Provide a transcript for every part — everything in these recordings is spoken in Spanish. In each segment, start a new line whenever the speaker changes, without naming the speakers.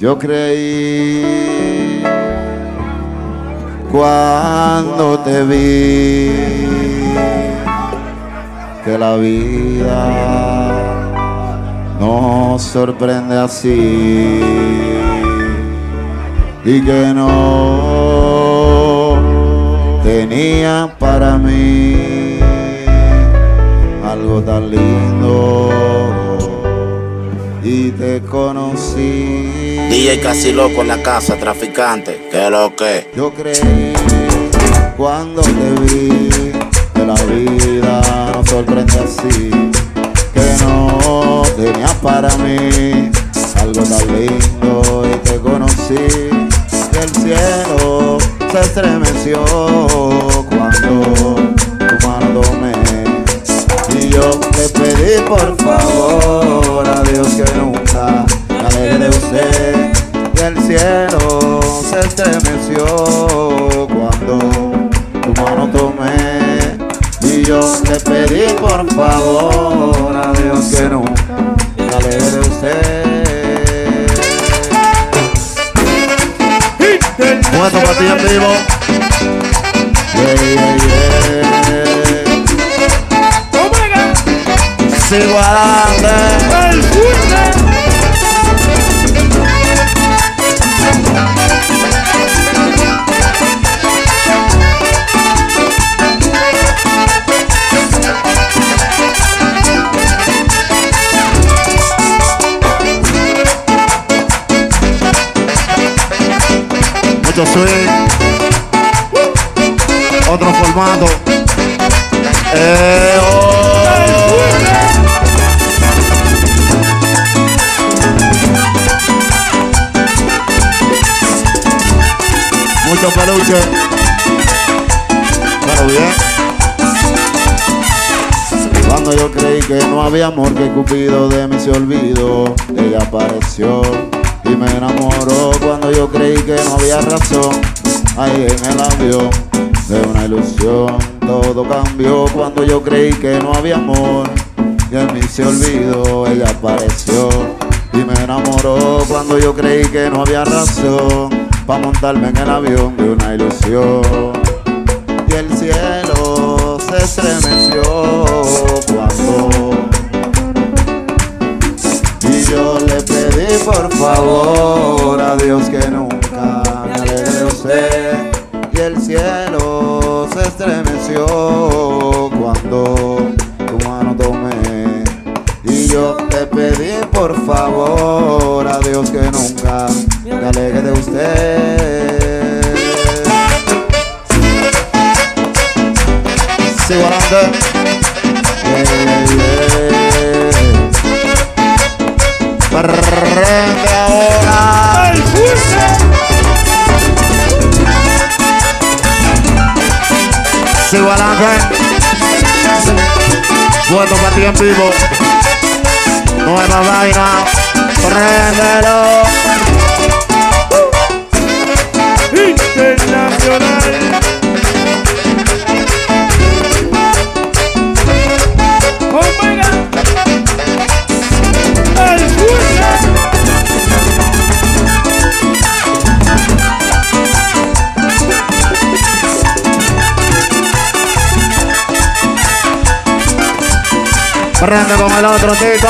Yo creí cuando te vi que la vida nos sorprende así y que no tenía para mí algo tan lindo y te conocí.
DJ casi loco en la casa, traficante, que lo que.
Yo creí cuando te vi que la vida nos sorprende así, que no tenía para mí algo tan lindo y te conocí. Y el cielo se estremeció cuando tu mano tomé. Y yo te pedí por favor a Dios que nunca me de usted. Y el cielo se estremeció cuando tu mano tomé. Y yo te pedí por favor a Dios que nunca me de usted. Muerto para ti en vivo. Yeah, yeah. Eh, oh. Mucho peluche. Pero bien. Cuando yo creí que no había amor, que Cupido de mí se olvidó, ella apareció y me enamoró. Cuando yo creí que no había razón, ahí en el avión de una ilusión, todo cambió. Cuando yo creí que no había amor, y en mí se olvidó, ella apareció y me enamoró. Cuando yo creí que no había razón, para montarme en el avión de una ilusión y el cielo se estremeció cuando y yo le pedí por favor a Dios que nunca me aleje de usted el cielo se estremeció cuando tu mano tomé y yo le pedí por favor a Dios que nunca me aleje de usted. Yeah, yeah. Prende ahora. Sigo adelante. Vuelvo para ti en vivo. Nueva vaina. Préndelo.
Internacional.
Prende con el otro chico.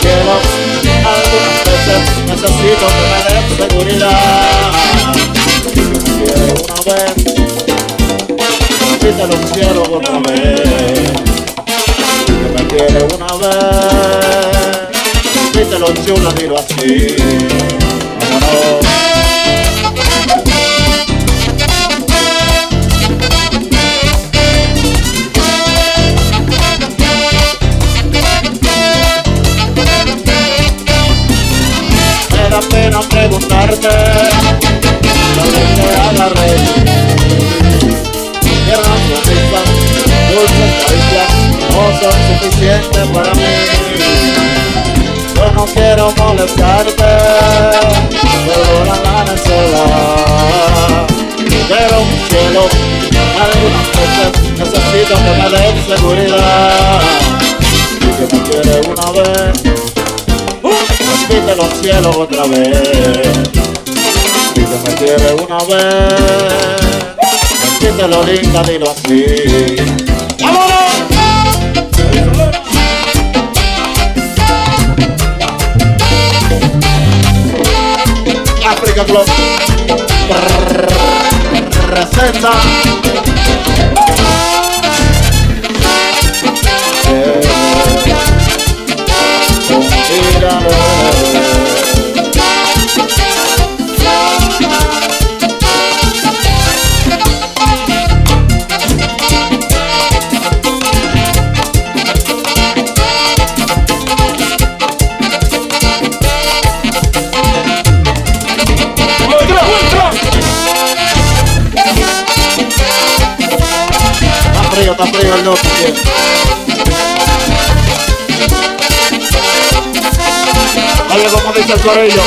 Quiero algunas veces necesito que me des seguridad. Quiero una vez, repítelo un cielo otra vez. Que me quiere una vez, repítelo chula, dilo así. Preguntarte, tal vez te haga reír. Tierra sonrisas, dulces caricias, no son suficientes para mí. Yo no quiero molestarte, perdona la necedad. Pero cielo, algunas veces necesito que me den seguridad. Y que me quiere una vez, repítelo al cielo otra vez. Y que me quiere una vez, repítelo linda, dilo así. ¡Vámonos! África Club presenta corillo.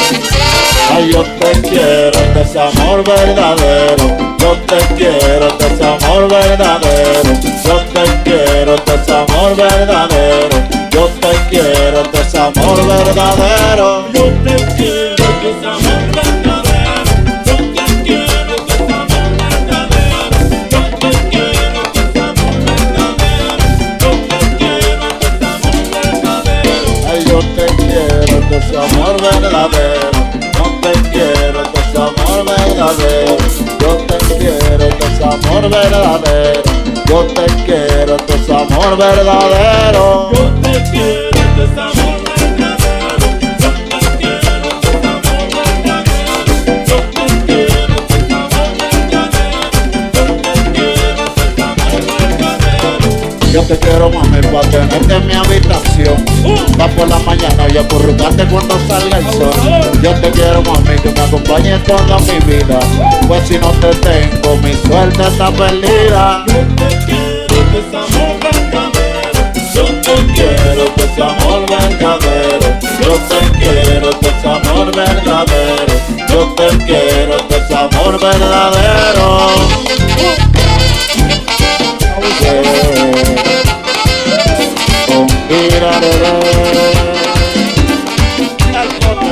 Ay, yo te quiero, este es amor verdadero. Yo te quiero, este es amor verdadero. Yo te quiero, este es amor verdadero. Yo te quiero, este es amor verdadero.
Yo te quiero, que es amor amor verdadero. Yo te quiero,
este es amor verdadero. Yo te quiero, te quiero mami para tenerte en mi habitación. Va por la mañana y acurrucarte cuando salga el sol. Yo te quiero mami que me acompañes toda mi vida. Pues si no te tengo mi suerte está perdida.
Yo te quiero, que es amor verdadero. Yo te
Quiero que es amor verdadero. Yo te quiero que es amor verdadero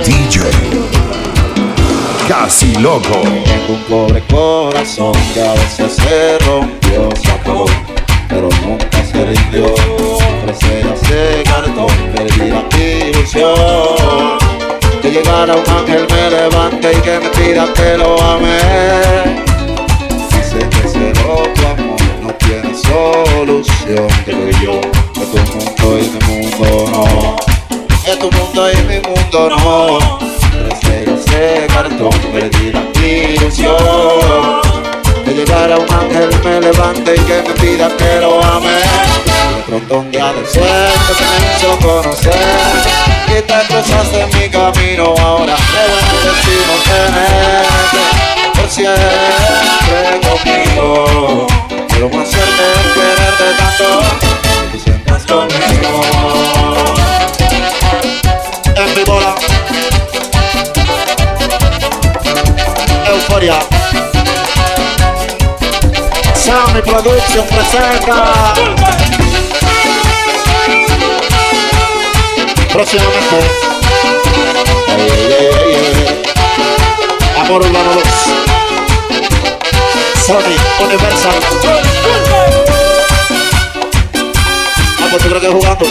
DJ Casi Loco.
Tengo un pobre corazón que a veces se rompió, se acabó, pero nunca se rindió. Siempre se hace cartón, perdí la ilusión. Que llegara un ángel me levante y que me pida que lo ame. Dice que no tiene solución. Digo yo, que tu mundo y mi mundo no. Que tu mundo y mi mundo no. Crecer ese cartón, perdí la ilusión. Que llegara un ángel me levante y que me pida que lo ame. De pronto un día del sueño que me hizo conocer. Y te cruzaste en mi camino ahora. Debo el destino tenerte por siempre. Toma suerte quererte tanto que conmigo. Mi. Euforia. Sammy Production presenta. Próximamente. Amor Sony Universal. Ah, pues tú crees que jugando.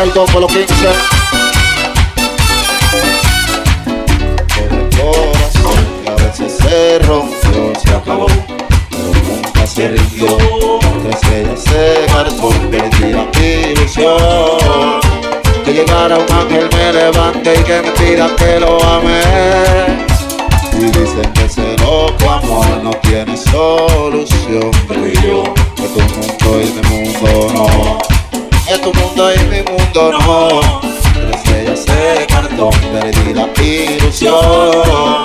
El combo los 15. El corazón que a veces se rompió, se acabó, pero nunca se rindió. Tres estrellas se cartón, perdida mi ilusión. Llegara un ángel me levante y que me pida que lo ame. Y dicen que ese loco amor no tiene solución. Pero yo, que tu mundo y mi mundo no. Que tu mundo y mi mundo no. Tres estrellas de cartón, perdida ilusión.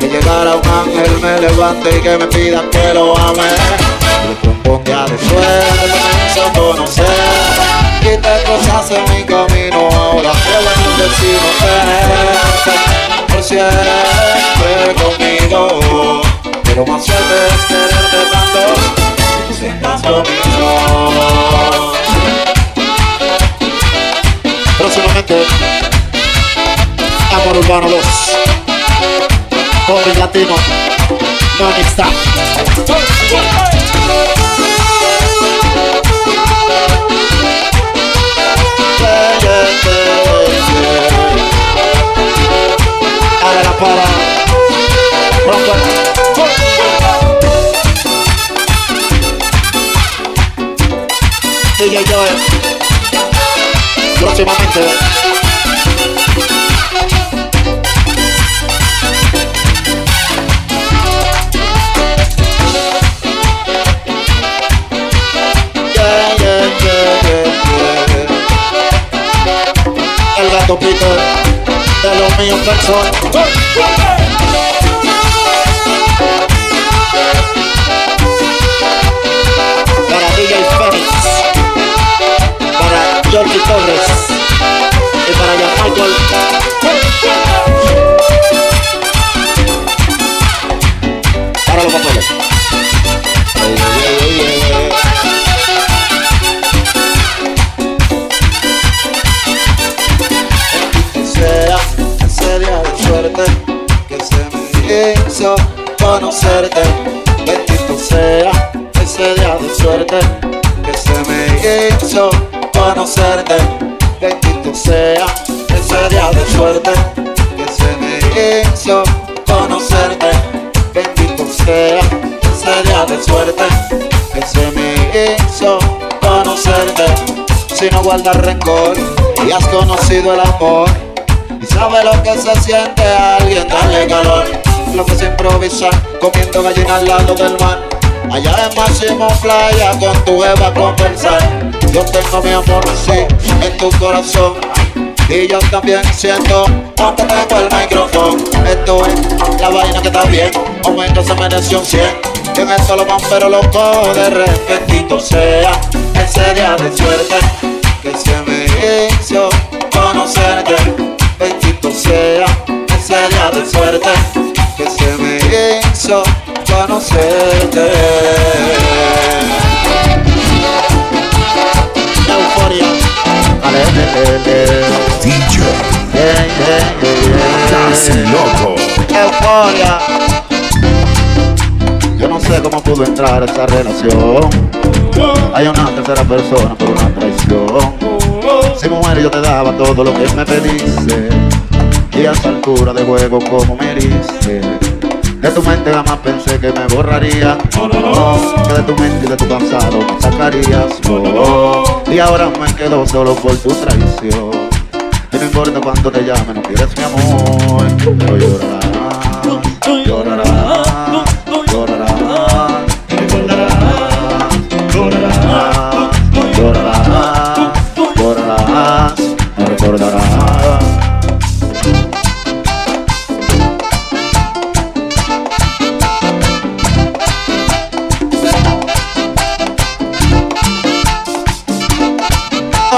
Que llegara un ángel me levante y que me pida que lo ame. Y día Suerte es quererte tanto. que Sientas lo mismo. Próximamente, Amor Urbano 2. Joven Latino, no está. DJ Joel. Próximamente. El gato Peter de los míos personas. Jordi Torres y para Jan Michael. Para los papeles. Conocerte. Bendito sea ese día de suerte que se me hizo conocerte. Bendito sea ese día de suerte que se me hizo conocerte. Si no guardas rencor y has conocido el amor y sabes lo que se siente alguien darle calor. Lo que se improvisa comiendo gallina al lado del mar. Allá en Máximo Playa con tu Eva conversar. Yo tengo mi amor, sí, en tu corazón. Y yo también siento, aunque tengo el micrófono. Esto es la vaina que está bien, aumento se mereció un 100. Que en esto lo van pero loco de repentito sea ese día de suerte que se me hizo conocerte. Bendito sea ese día de suerte que se me hizo conocerte.
DJ Casi. Loco.
Euforia. Yo no sé cómo pudo entrar esa relación. Hay una tercera persona por una traición. Si mujer yo te daba todo lo que me pediste Y a esa altura de juego como me heriste De tu mente jamás pensé que me borraría. Que de tu mente y de tu pasado me sacarías no. Y ahora me quedo solo por tu traición. Y no importa cuánto te llame, no quieres mi amor. Pero llorarás,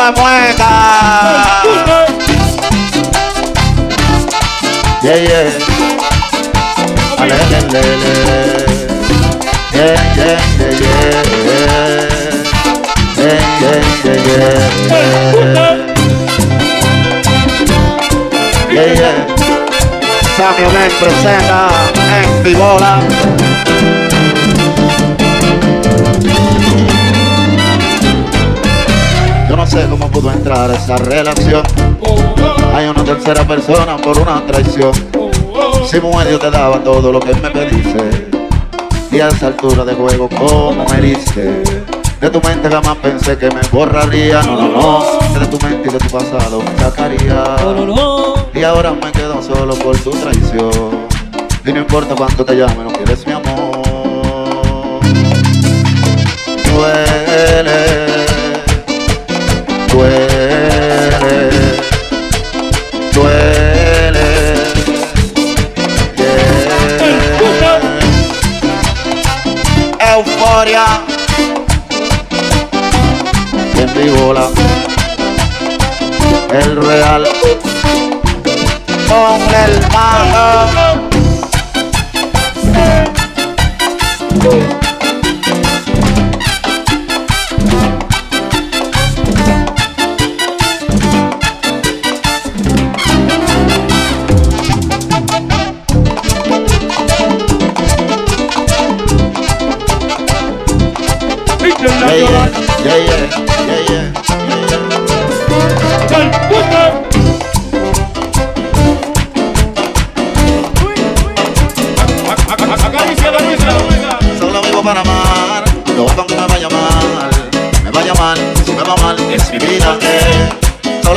¡No me mueca! Yeah, yeah. Yeah, yeah, yeah, yeah. Yeah, yeah, yeah, yeah. Yeah, yeah. Samuel presenta en. Sé cómo pudo entrar esa relación. Hay una tercera persona por una traición. Si mujer yo te daba todo lo que me pediste. Y a esa altura de juego, ¿cómo me heriste? De tu mente jamás pensé que me borraría. No, no, no. De tu mente y de tu pasado me sacaría. Y ahora me quedo solo por tu traición. Y no importa cuánto te llame, no quieres mi amor. Duele, duele, Euforia. En vivola. El real. Con el malo.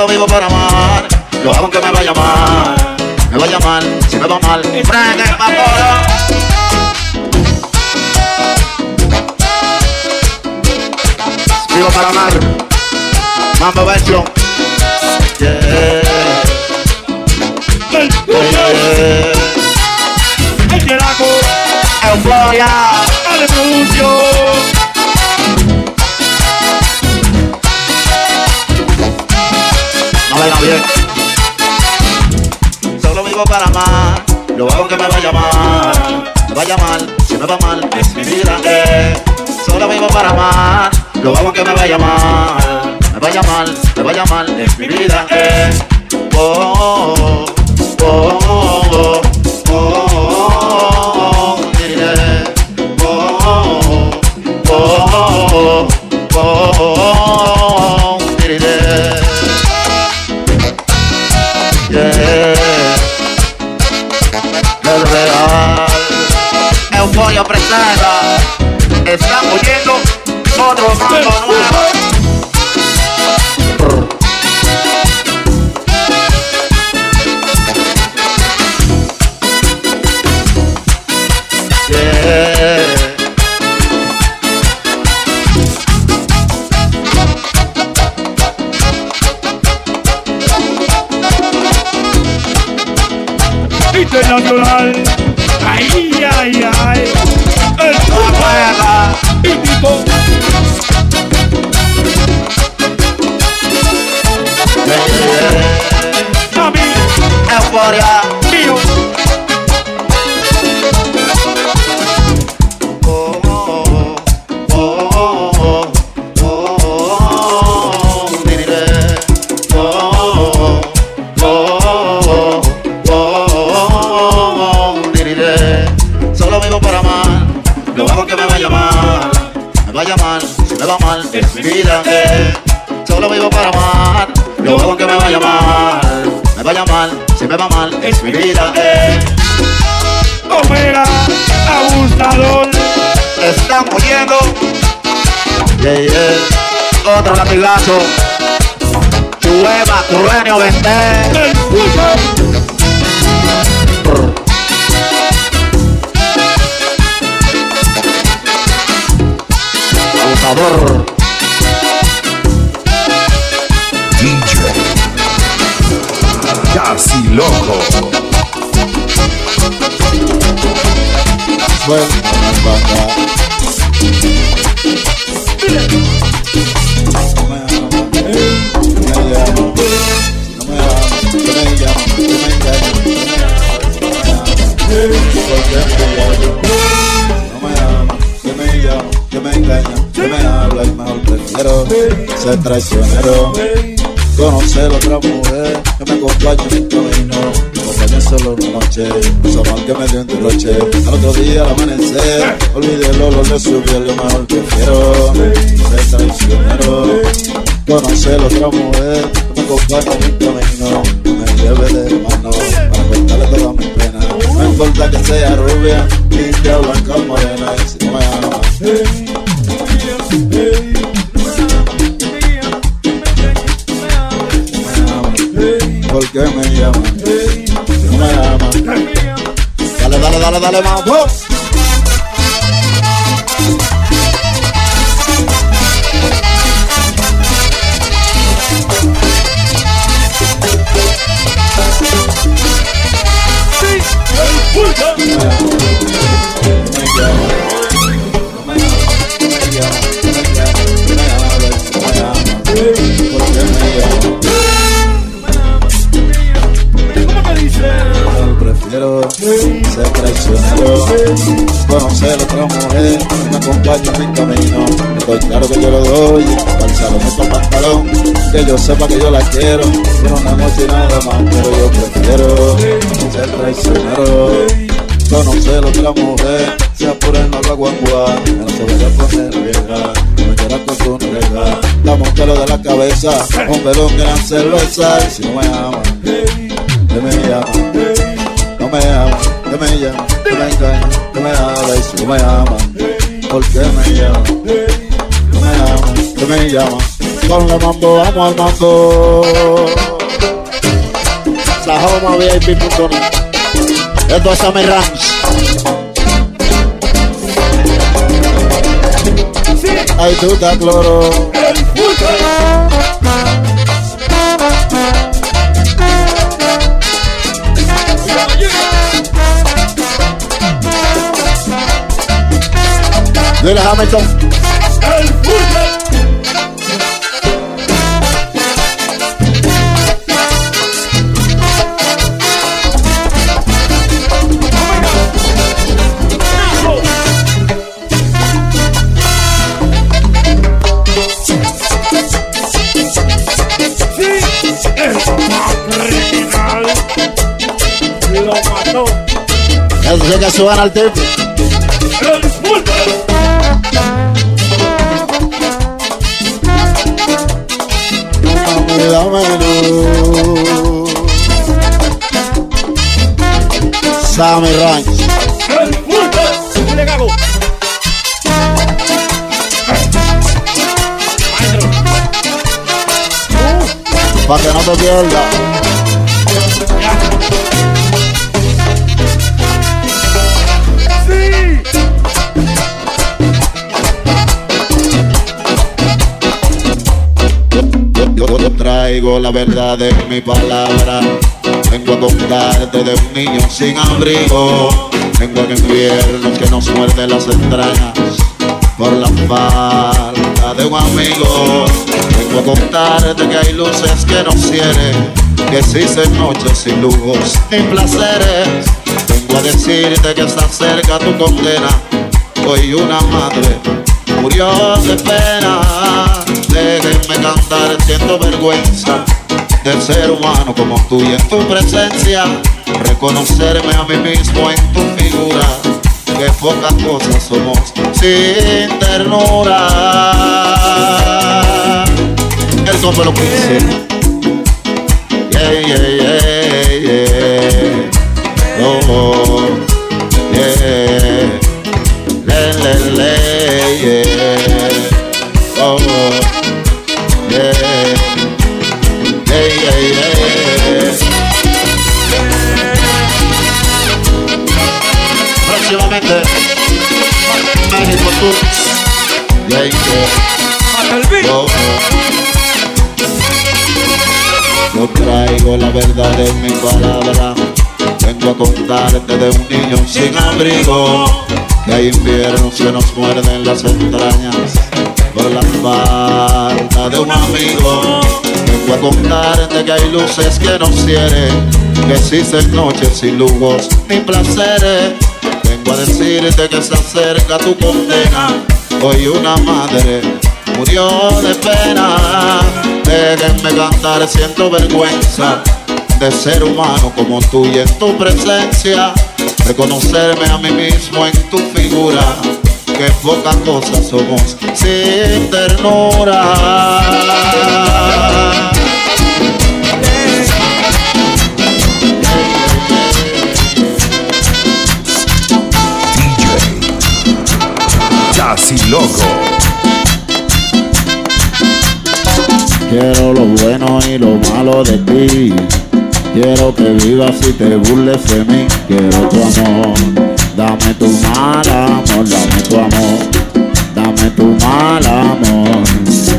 Vivo para amar, lo hago aunque me vaya mal. Me vaya mal, si me va mal, frene el vapor. Vivo para amar, mambo versión. Yeah, yeah.
El Yeraco,
Euforia.
Ale
Solo vivo para amar, lo hago que me vaya mal. Me vaya mal, si me va mal, es mi vida. eh. Solo vivo para amar, lo hago que me vaya mal. Me vaya mal, me vaya mal, es mi vida. eh. Oh, oh, oh, oh, oh, Euforia presenta Estamos yendo otro mambo nuevo Yeah.
Internacional. Ay, ay, ay. El
La juega
típico.
Yeah.
A mí,
Otro latigazo. Chueva, truenio, vente. Abusador.
DJ Casi Loco
Bueno, ser traicionero. Conocer otra mujer que me acompañe en mi camino. Me acompañe solo una noche, esa mal que me dio en derroche. Al otro día al amanecer, olvidé el olor de su piel, yo mejor prefiero ser traicionero. Conocer otra mujer que me acompañe en mi camino. Me lleve de mano importa que sea rubia, limpia, blanca o morena, y si no me ama. ¿Por qué me llama? No me ama. Dale, dale, dale, dale, vamos. Prefiero ser traicionero, conocer otra mujer me acompañe en mi camino. Estoy claro que yo lo doy, al salón el pantalón, que yo sepa que yo la quiero, pero una noche nada más, pero yo prefiero ser traicionero. Conocer otra mujer, sea por el nueva guagua, que no se vaya a poner vieja, me quiera con su nega, la montero de la cabeza, un pelón gran cerveza, y si no me ama, que me llama, que me llama, que me engaña, que me habla y si no me ama, ¿por qué me llama? Que me ama, que me llama, con la mambo, vamos al mambo.
Sajoma VIP.net. Esto es Sammy Ranch.
Ay, tú te cloro,
Dile Hamilton.
Lo mató.
Eso sí que suban al tipo.
Luz.
Sammy Ranch.
Cago.
Para que no te pierdas.
Traigo la verdad de mi palabra. Vengo a contarte de un niño sin abrigo. Vengo en invierno que nos muerde las entrañas por la falta de un amigo. Vengo a contarte que hay luces que nos cieren, que existen noches sin lujos ni placeres. Vengo a decirte que está cerca tu condena. Hoy una madre murió de pena. Déjenme cantar, siento vergüenza del ser humano como tú y en tu presencia. Reconocerme a mí mismo en tu figura. Que pocas cosas somos sin ternura. El combo lo quise. Yeah, yeah, abrigo. Que hay inviernos que nos muerden las entrañas por la falta de un amigo. Vengo a contarte que hay luces que nos cieren, que existen noches sin lujos ni placeres. Vengo a decirte que se acerca tu condena. Hoy una madre murió de pena. Déjenme cantar, siento vergüenza de ser humano como tú y en tu presencia. Reconocerme a mí mismo en tu figura. Que pocas cosas somos sin ternura.
DJ Casi Loco.
Quiero lo bueno y lo malo de ti. Quiero que vivas y te burles de mí. Quiero tu amor. Dame tu mal amor, dame tu amor. Dame tu mal amor.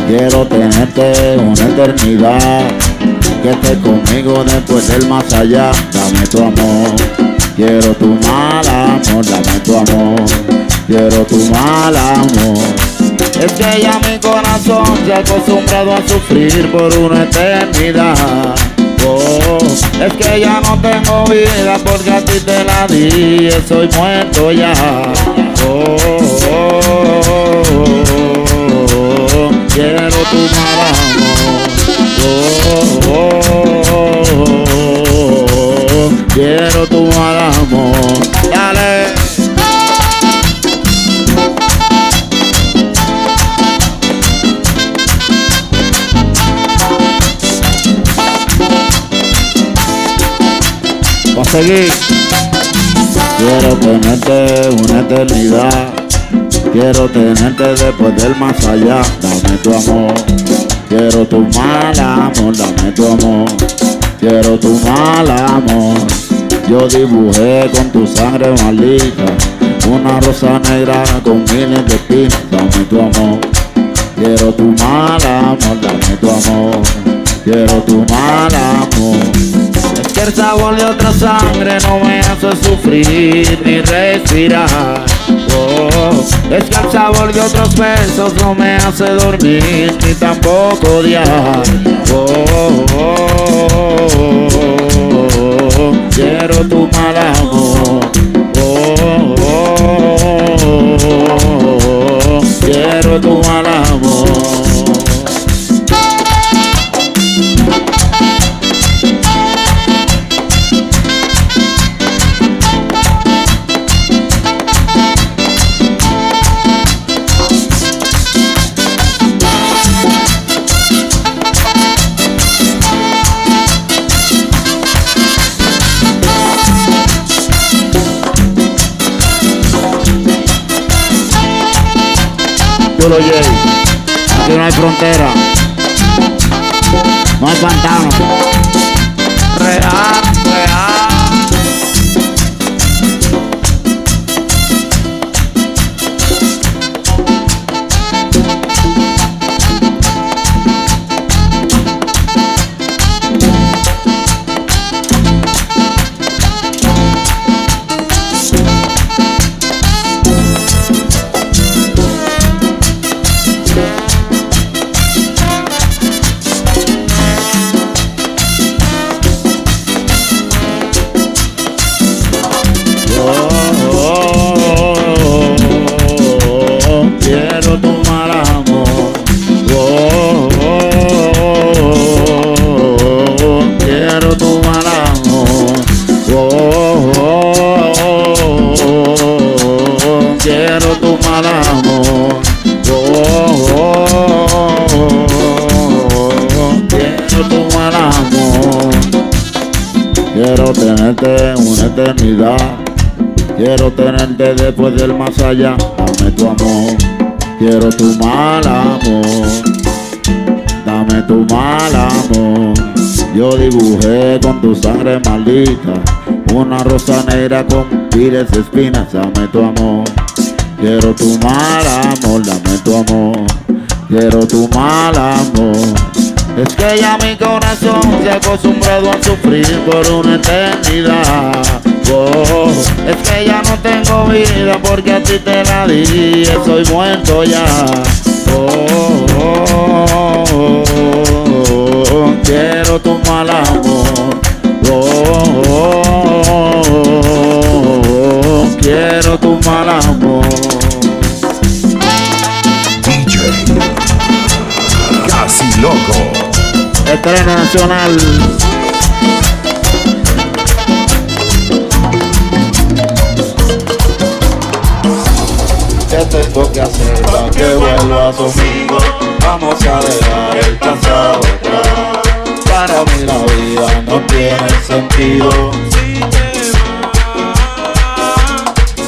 Quiero tenerte una eternidad. Que estés conmigo después del más allá. Dame tu amor. Quiero tu mal amor, dame tu amor. Quiero tu mal amor. Es que ya mi corazón se ha acostumbrado a sufrir por una eternidad. Oh, es que ya no tengo vida porque a ti te la di, estoy muerto ya. Oh, oh, oh, oh, quiero tu mal amor. Oh, oh, oh, oh, quiero tu mal amor. Dale. Quiero tenerte una eternidad. Quiero tenerte después del más allá. Dame tu amor. Quiero tu mal amor. Dame tu amor. Quiero tu mal amor. Yo dibujé con tu sangre maldita una rosa negra con miles de espinas. Dame tu amor. Quiero tu mal amor. Dame tu amor. Quiero tu mal amor. Que el sabor de otra sangre no me hace sufrir ni respirar. Oh, es que el sabor de otros besos no me hace dormir ni tampoco odiar. Oh, oh, quiero tu mal amor. Quiero tu mal amor. No hay pantano. Más allá. Dame tu amor. Quiero tu mal amor. Dame tu mal amor. Yo dibujé con tu sangre maldita una rosa negra con miles de espinas. Dame tu amor. Quiero tu mal amor. Dame tu amor. Quiero tu mal amor. Es que ya mi corazón se ha acostumbrado a sufrir por una eternidad. Es que ya no tengo vida porque a ti te la di, estoy muerto ya. Oh, quiero tu mal amor. Oh, quiero tu mal amor.
DJ Casi Loco. Estreno nacional.
¿Qué tengo que hacer para que vuelvas conmigo? Vamos a dejar el pasado atrás. Para mí la vida no tiene sentido.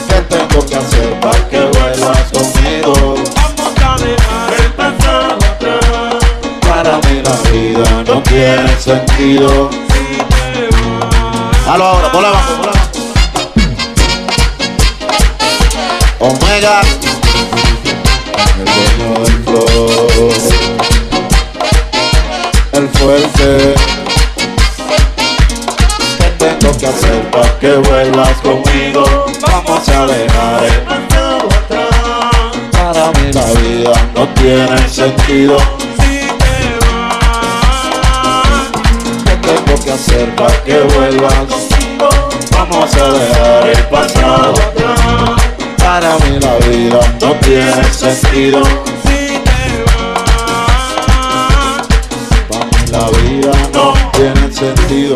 ¿Qué tengo que hacer para que vuelvas conmigo?
Vamos a dejar el pasado atrás.
Para mí la vida no tiene sentido.
Halo ahora, abajo,
Omega, el dueño del flow, el fuerte. ¿Qué tengo que hacer para que vuelvas conmigo? Vamos a dejar el atrás. Para mí la vida no tiene sentido. ¿Qué tengo que hacer para que vuelvas conmigo? Vamos a dejar el pasado atrás. Para mí la vida no tiene sentido. Para mí la vida no tiene sentido.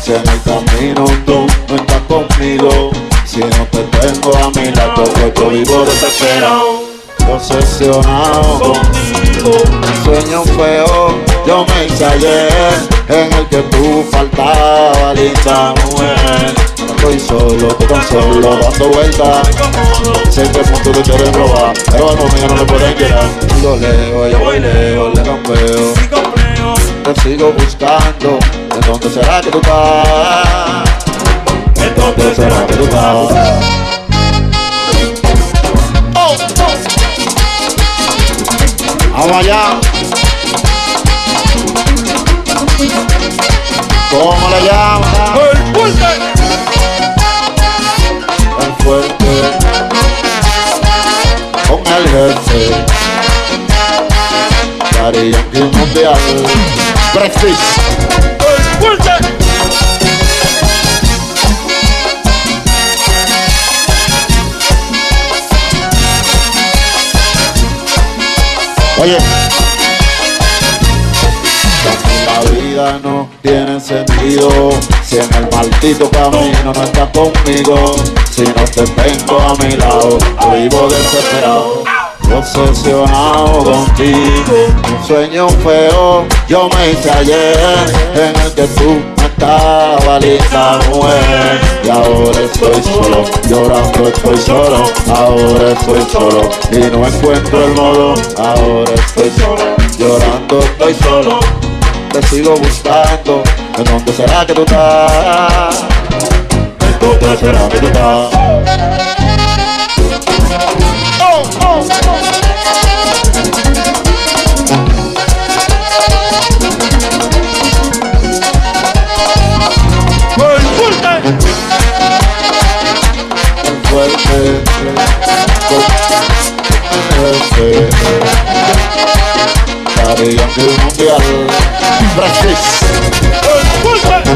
Si en el camino tú no estás conmigo, si no te tengo a mi lado, pues yo vivo desesperado, obsesionado contigo. Un sueño feo, yo me hice ayer, en el que tú faltabas, linda mujer. Estoy solo, estoy tan solo, dando vueltas. Sé que punto te quieren robar, pero a mío no me pueden quedar. Yo leo, yo voy lejos, le campeo. Te sigo buscando, ¿en dónde será que tú estás? ¿En dónde será que tú estás?
Vamos allá.
¿Cómo le llaman?
El. Fuerte
con el jefe. Yankee Mundial. Breakfast.
El fuerte.
Oye,
La vida no tiene sentido Si en el maldito camino no estás conmigo Si no te tengo a mi lado Vivo desesperado Obsesionado contigo. Un sueño feo Yo me hice ayer En el que tú no estabas lista mujer. Y ahora estoy solo Llorando estoy solo Ahora estoy solo Y no encuentro el modo. Ahora estoy solo Llorando estoy solo te sigo buscando. ¿En dónde será que tú estás? ¿En dónde será que tú estás?
El fuerte.
Fuerte. Fuerte. Daddy Yankee Mundial. Breakfast.
El fuerte.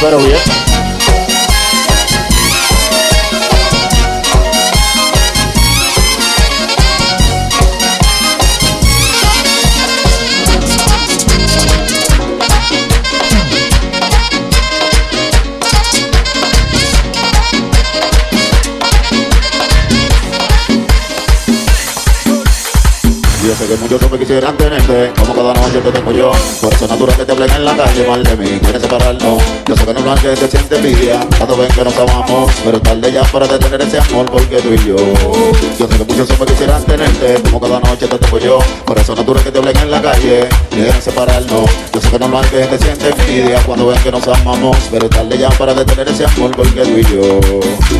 pero bien.
Yo sé que quisieran tenerte Como cada noche te tengo yo. Por eso es natural que te hablen en la calle mal de mí Quieren separarnos. Yo sé que no es que se siente envidia Cuando ven que nos amamos. Pero tarde ya para detener ese amor Porque tú y yo. Yo sé que muchos hombres quisieran tenerte Como cada noche te tengo yo. Por eso es natural que te hablen en la calle Quieren separarnos. Yo sé que no es que se siente envidia Cuando ven que nos amamos. Pero tarde ya para detener ese amor Porque tú y yo.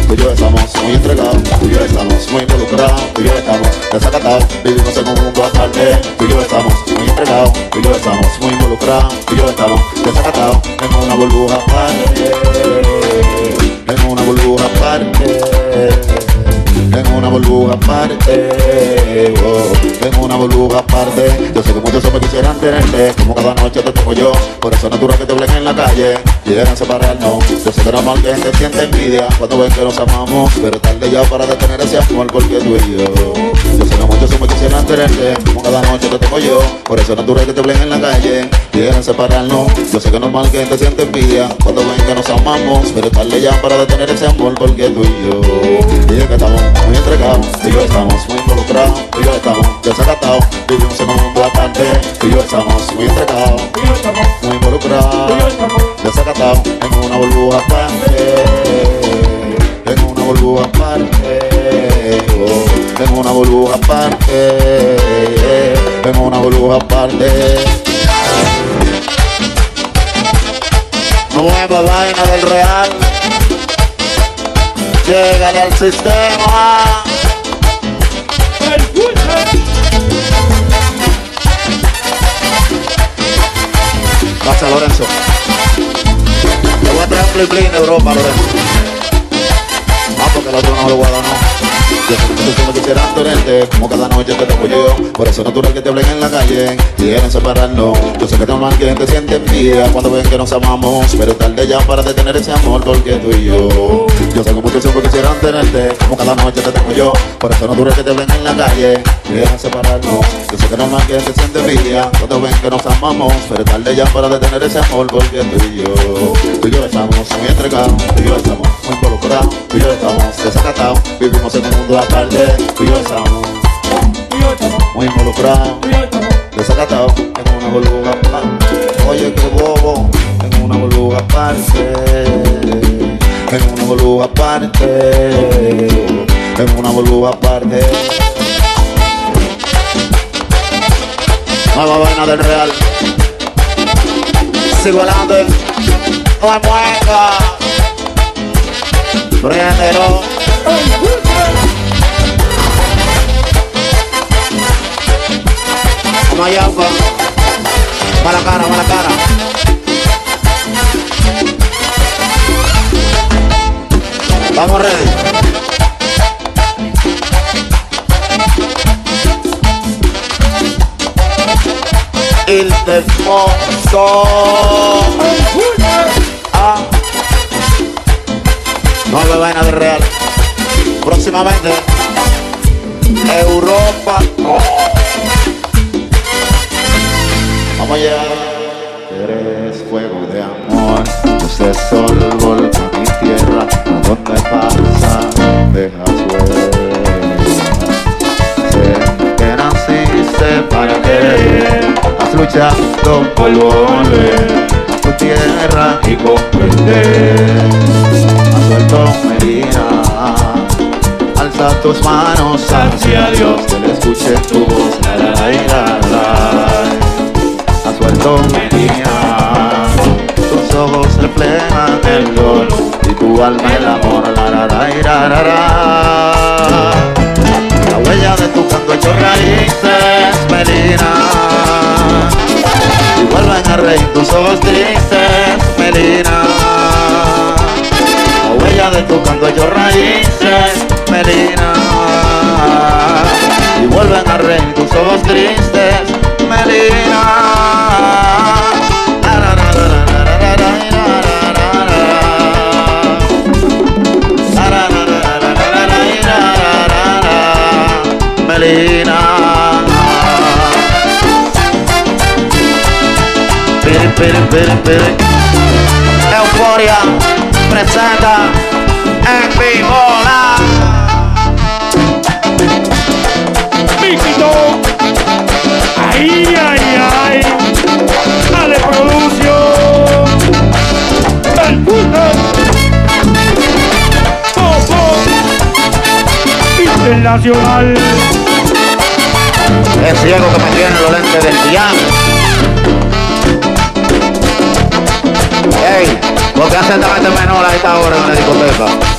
Tú y yo estamos muy entregados Tú y yo estamos muy involucrados Tú y yo estamos desacatados. Vivimos en un mundo Tú y yo estamos muy entregados Tú y yo estamos muy involucrados Tú y yo estamos desacatados En una burbuja aparte. En una burbuja aparte burbuja aparte, oh, en una burbuja aparte. Yo sé que muchos hombres quisieran tenerte, como cada noche te tengo yo. Por eso es natural que te hablen en la calle, quieran separarnos. Yo sé que normal que gente siente envidia cuando ven que nos amamos, pero tarde ya para detener ese amor porque tú y yo. Yo sé que muchos hombres quisieran tenerte, como cada noche te tengo yo. Por eso es natural que te hablen en la calle, quieran separarnos. Yo sé que normal que gente siente envidia cuando ven que nos amamos, pero tarde ya para detener ese amor porque tú y yo. Y es que estamos muy tú y yo estamos muy involucrados, tú y yo estamos desacatados, vivimos en un mundo aparte, tú y yo estamos muy entregados, muy involucrados, desacatados en una burbuja aparte, en una burbuja aparte, oh, en una burbuja aparte, en una burbuja aparte. Nueva vaina del real. Llegale al sistema. Pasa Lorenzo. Te voy a traer un play play de Europa, Lorenzo. Ah, porque el otro no lo voy a dar, no. Yo sé que muchos hombres quisieran tenerte, como cada noche te tengo yo. Por eso es natural que te hablen en la calle, y quieren separarnos. Yo sé que es normal que gente siente envidia cuando ven que nos amamos, pero es tarde ya para detener ese amor porque tú y yo. Yo sé que muchos hombres quisieran tenerte, como cada noche te tengo yo. Por eso es natural que te hablen en la calle, y quieren separarnos. Yo sé que es normal que gente siente envidia cuando ven que nos amamos, pero es tarde ya para detener ese amor porque tú y yo. Tú y yo estamos muy entregados, tú y yo estamos muy involucrados, tú y yo estamos desacatados, vivimos en un mundo aparte, tú y yo estamos muy
estamos.
desacatados en una burbuja aparte. Oye, qué bobo, en una burbuja aparte, en una burbuja aparte, en una burbuja aparte. Nueva vaina del real. Sigo adelante, no me mueva. Préndelo.
no
hay agua. Va la cara, va la cara. Vamos, ready.
El desmozo.
Ah. No me vaina de real. Próximamente, Europa. Allá. Eres fuego de amor, de sol, volcán y tierra. ¿A dónde pasa? Dejas huella. Sé que naciste para querer. Has luchado por volver tu tierra y comprender. Has suelto Medina. Alza tus manos hacia Dios, que le escuche tu voz. La, la, la, la. Medina. Tus ojos reflejan el dolor y tu alma el amor. La, la, la, la, la, la. La huella de tu canto raíces, Melina. Y vuelven a reír tus ojos tristes, Melina. La huella de tu canto raíces, Melina. Es ciego que me tiene los lentes del diablo. Ey, ¿por qué hacen este menor a esta hora en la discoteca?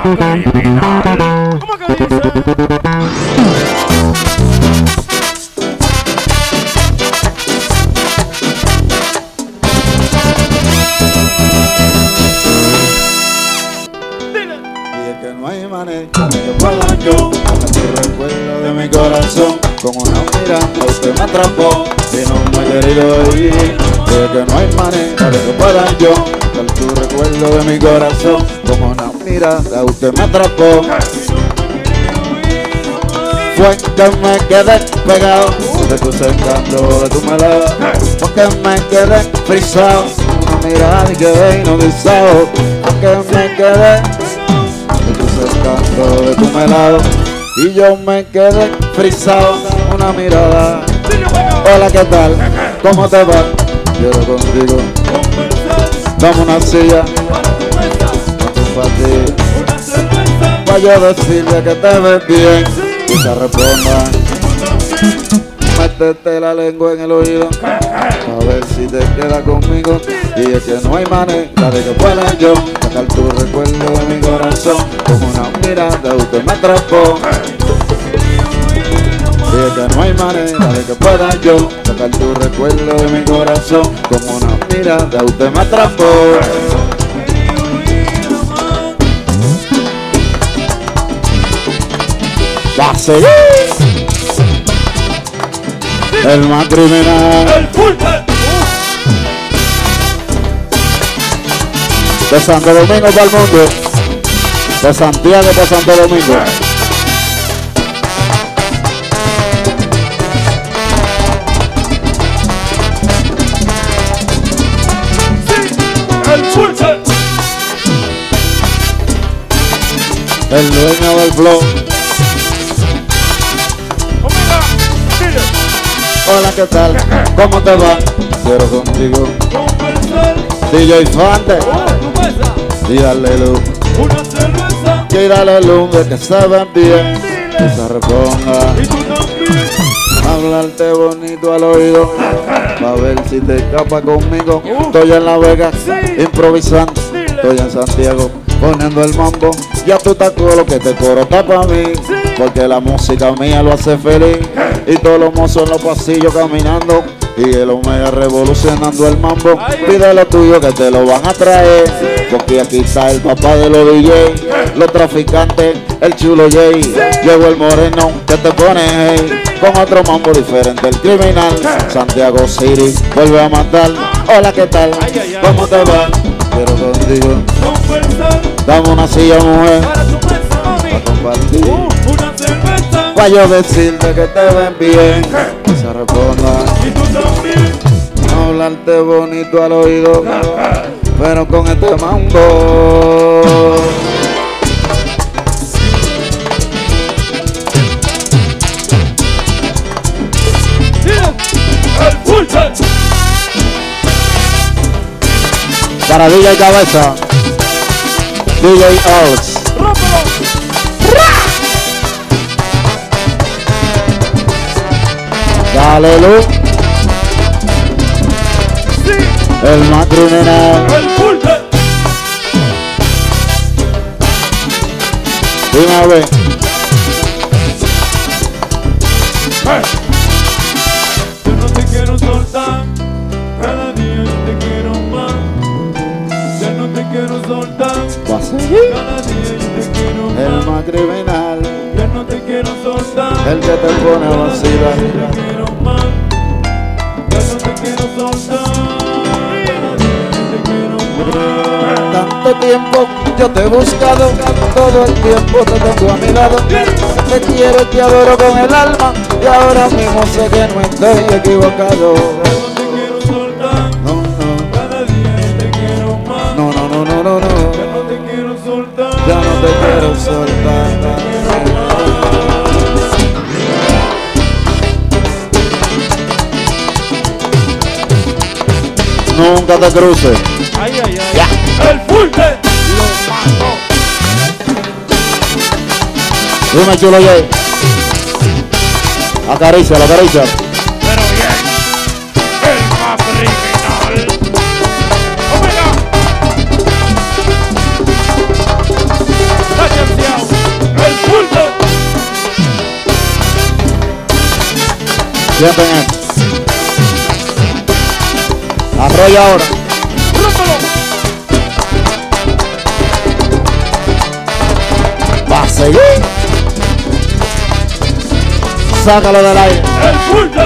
Criminal. ¿Cómo que dice?
Yo tu recuerdo de mi corazón Con una mirada usted me atrapó Y no me he querido ir es que no hay manera de que pueda yo Sacar tu recuerdo de mi corazón Usted me atrapó Fue que me quedé pegado De tu cercando, de tu melado Porque me quedé frisado Una mirada y quedé hipnotizado Porque me quedé de tu cercando, de tu melado Y yo me quedé frisado Una mirada. Hola, ¿qué tal? ¿Cómo te va? Quiero contigo. Dame una silla. Yo decirle que te ves bien Y te responda Métete la lengua en el oído A ver si te queda conmigo. Y es que no hay manera de que pueda yo Sacar tu recuerdo de mi corazón Con una mirada usted me atrapó. Y es que no hay manera de que pueda yo Sacar tu recuerdo de mi corazón Con una mirada usted me atrapó seguir El más criminal.
El pulpe.
De Santo Domingo para el mundo. De Santiago para Santo Domingo.
El
dueño del flow Hola, ¿qué tal? ¿Cómo te va? Quiero contigo. DJ Fante. Y darle luz
Una cerveza.
Y darle luz de que se ven bien Que se reponga
Y tú también.
Hablarte bonito al oído Pa' ver si te escapa conmigo Estoy en La Vega improvisando Estoy en Santiago poniendo el mambo Ya tú todo lo que te coro está pa' mí Porque la música mía lo hace feliz. Y todos los mozos en los pasillos caminando. Y el Omega revolucionando el mambo. Pide lo tuyo que te lo van a traer. Porque aquí está el papá de los DJ Los traficantes, el chulo Jay Llegó el moreno que te pone hey. Con otro mambo diferente, el criminal. Santiago City vuelve a matar Hola, ¿qué tal? ¿Cómo te va? Quiero contigo. Dame una silla, mujer.
Para
compartir Para yo decirte que te ven bien Que se responda
Y tú también.
No hablarte bonito al oído Pero con este mambo. Para DJ Cabeza DJ Ox Dale luz
Sí.
El más criminal
El pulpe.
Dime a ver
Yo no te quiero soltar. Cada día te quiero más. Ya no te quiero soltar. Cada día te quiero
El
más.
más criminal
Ya no te quiero soltar.
El que te pone a tiempo yo te he buscado, todo el tiempo te tengo a mi lado. Te quiero te adoro con el alma, y ahora mismo sé que no estoy equivocado.
No.
No, no, no, no, no,
Ya
no
te quiero soltar.
Ya no te quiero soltar. Nunca te cruces.
Dulce. Lo mató.
Dime chulo yo. Acaricia, la acaricia.
Pero bien, el más criminal. ¡Omega!
¡Atención! ¡El pulso! Ya tenés. Arrolla ahora. Seguir. Sácalo del aire.
El